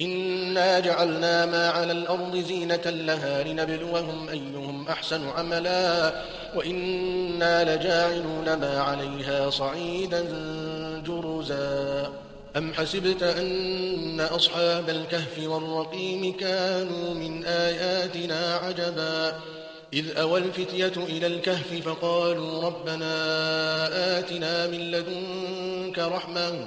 إنا جعلنا ما على الأرض زينة لها لنبلوهم أيهم أحسن عملا وإنا لجاعلون ما عليها صعيدا جرزا أم حسبت أن أصحاب الكهف والرقيم كانوا من آياتنا عجبا إذ أوى الفتية إلى الكهف فقالوا ربنا آتنا من لدنك رحمة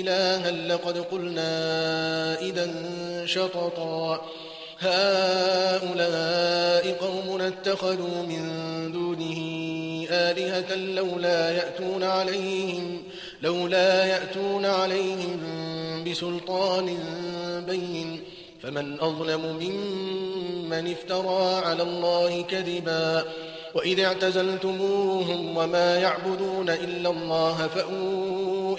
إلها لقد قلنا إذا شططا هؤلاء قوم اتخذوا من دونه آلهة لولا يأتون عليهم لولا يأتون عليهم بسلطان بين فمن أظلم ممن افترى على الله كذبا وإذ اعتزلتموهم وما يعبدون إلا الله فأووا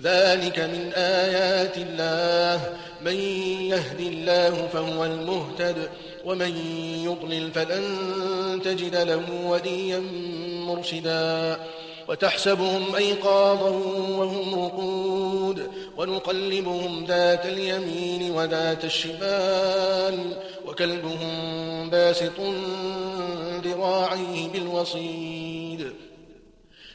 ذلك من آيات الله. من يهد الله فهو المهتد ومن يضلل فلن تجد له وليا مرشدا. وتحسبهم أيقاظا وهم رقود ونقلبهم ذات اليمين وذات الشمال وكلبهم باسط ذراعيه بالوصيد.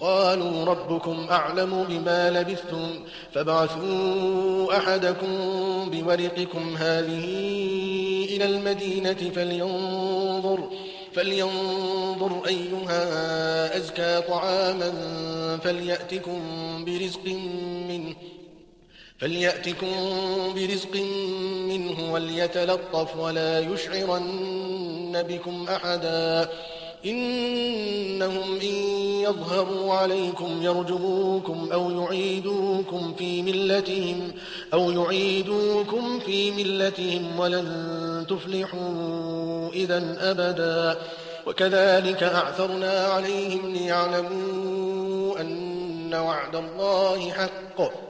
قالوا ربكم أعلم بما لبثتم فابعثوا أحدكم بورقكم هذه إلى المدينة فلينظر فلينظر أيها أزكى طعاما فليأتكم برزق منه فليأتكم برزق منه وليتلطف ولا يشعرن بكم أحدا إنهم إن يظهروا عليكم يرجموكم أو يعيدوكم في ملتهم أو يعيدوكم في ملتهم ولن تفلحوا إذا أبدا. وكذلك أعثرنا عليهم ليعلموا أن وعد الله حق.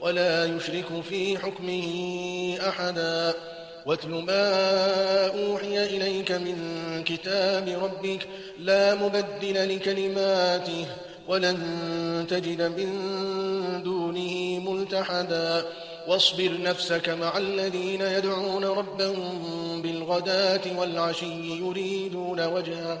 ولا يشرك في حكمه أحدا. واتل ما أوحي إليك من كتاب ربك لا مبدل لكلماته ولن تجد من دونه ملتحدا. واصبر نفسك مع الذين يدعون ربهم بالغداة والعشي يريدون وجهه.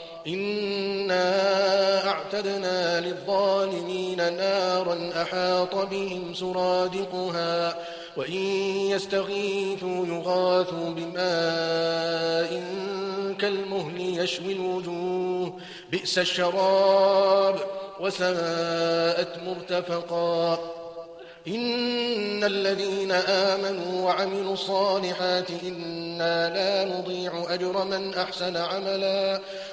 إنا أعتدنا للظالمين نارا أحاط بهم سرادقها وإن يستغيثوا يغاثوا بماء كالمهل يشوي الوجوه بئس الشراب وساءت مرتفقا إن الذين آمنوا وعملوا الصالحات إنا لا نضيع أجر من أحسن عملا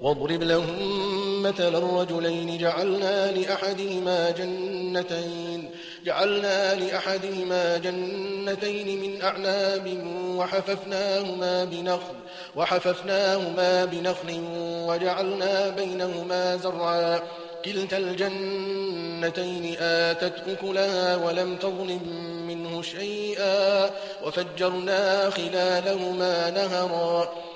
واضرب لهم مثل الرجلين جعلنا لأحدهما جنتين جعلنا لأحدهما جنتين من أعناب وحففناهما بنخل وحففناهما بنخل وجعلنا بينهما زرعا. كلتا الجنتين آتت أكلها ولم تظلم منه شيئا وفجرنا خلالهما نهرا.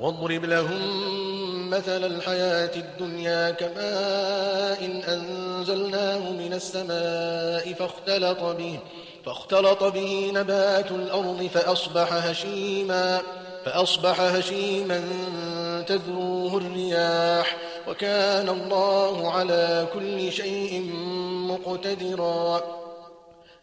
واضرب لهم مثل الحياة الدنيا كماء أنزلناه من السماء فاختلط به فاختلط به نبات الأرض فأصبح هشيما فأصبح هشيما تذروه الرياح وكان الله على كل شيء مقتدرا.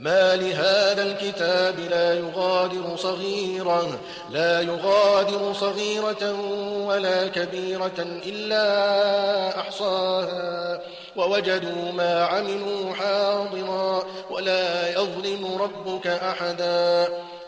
ما لهذا الكتاب لا يغادر صغيرة لا يغادر صغيرة ولا كبيرة إلا أحصاها ووجدوا ما عملوا حاضرا ولا يظلم ربك أحدا.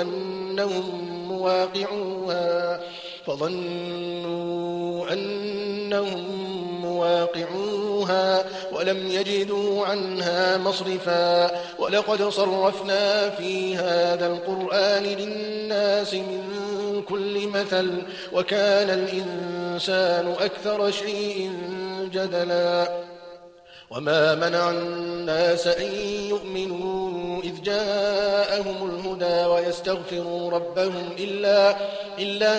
أنهم مواقعوها فظنوا أنهم مواقعوها ولم يجدوا عنها مصرفا ولقد صرفنا في هذا القرآن للناس من كل مثل وكان الإنسان أكثر شيء جدلا وما منع الناس أن يؤمنوا جاءهم الهدى ويستغفروا ربهم إلا, إلا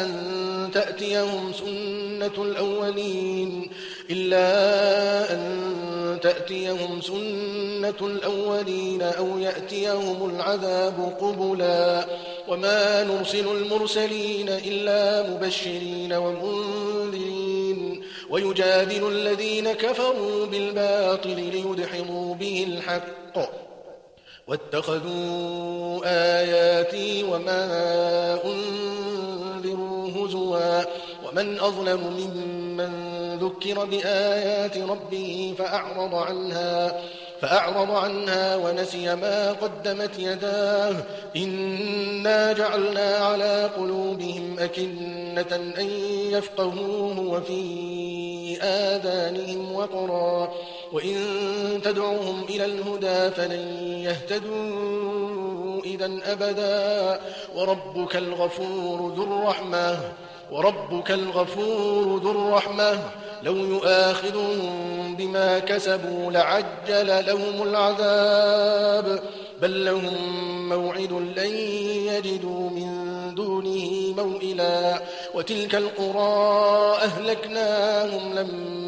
أن تأتيهم سنة الأولين إلا أن تأتيهم سنة الأولين أو يأتيهم العذاب قبلا. وما نرسل المرسلين إلا مبشرين ومنذرين. ويجادل الذين كفروا بالباطل ليدحضوا به الحق. واتخذوا آياتي وما أنذروا هزوا ومن أظلم ممن ذكر بآيات ربه فأعرض عنها فأعرض عنها ونسي ما قدمت يداه إنا جعلنا على قلوبهم أكنة أن يفقهوه وفي آذانهم وقرا وإن تدعوهم إلى الهدى فلن يهتدوا إذا أبدا. وربك الغفور ذو الرحمة وربك الغفور ذو الرحمة. لو يؤاخذهم بما كسبوا لعجل لهم العذاب. بل لهم موعد لن يجدوا من دونه موئلا. وتلك القرى أهلكناهم لما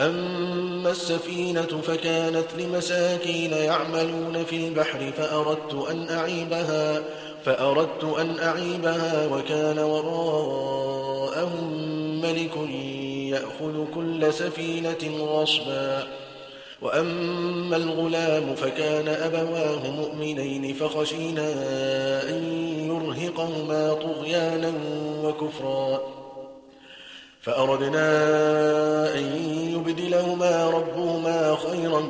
أما السفينة فكانت لمساكين يعملون في البحر فأردت أن أعيبها فأردت أن أعيبها وكان وراءهم ملك يأخذ كل سفينة غصبا. وأما الغلام فكان أبواه مؤمنين فخشينا أن يرهقهما طغيانا وكفرا. فأردنا أن يبدلهما ربهما خيرا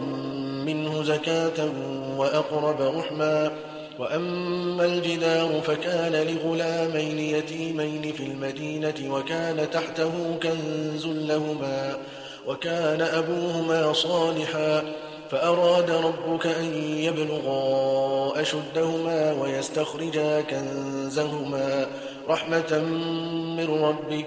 منه زكاة وأقرب رحما. وأما الجدار فكان لغلامين يتيمين في المدينة وكان تحته كنز لهما وكان أبوهما صالحا. فأراد ربك أن يبلغا أشدهما ويستخرجا كنزهما رحمة من ربك.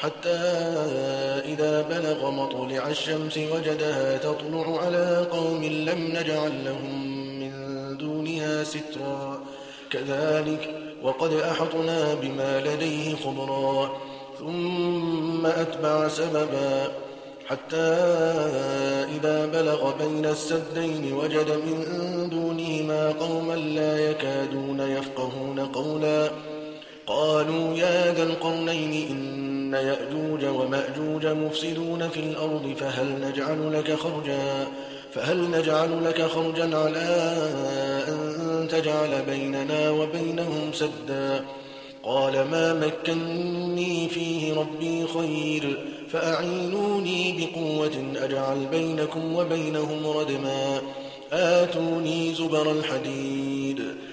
حتى إذا بلغ مطلع الشمس وجدها تطلع على قوم لم نجعل لهم من دونها سترا. كذلك وقد أحطنا بما لديه خبرا ثم أتبع سببا. حتى إذا بلغ بين السدين وجد من دونهما قوما لا يكادون يفقهون قولا. قالوا يا ذا القرنين إن يأجوج ومأجوج مفسدون في الأرض فهل نجعل لك خرجا؟ فهل نجعل لك خرجا على أن تجعل بيننا وبينهم سدا؟ قال ما مكني فيه ربي خير فأعينوني بقوة أجعل بينكم وبينهم ردما. آتوني زبر الحديد.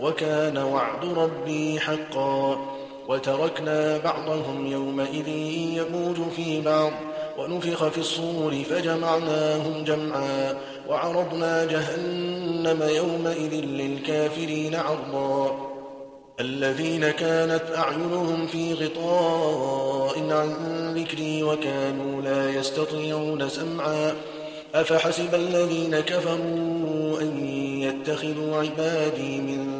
وكان وعد ربي حقا. وتركنا بعضهم يومئذ يموج في بعض. ونفخ في الصور فجمعناهم جمعا. وعرضنا جهنم يومئذ للكافرين عرضا. الذين كانت أعينهم في غطاء عن ذكري وكانوا لا يستطيعون سمعا. أفحسب الذين كفروا أن يتخذوا عبادي من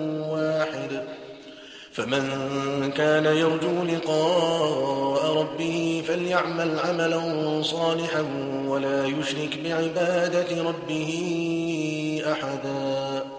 فمن كان يرجو لقاء ربه فليعمل عملا صالحا ولا يشرك بعبادة ربه أحدا.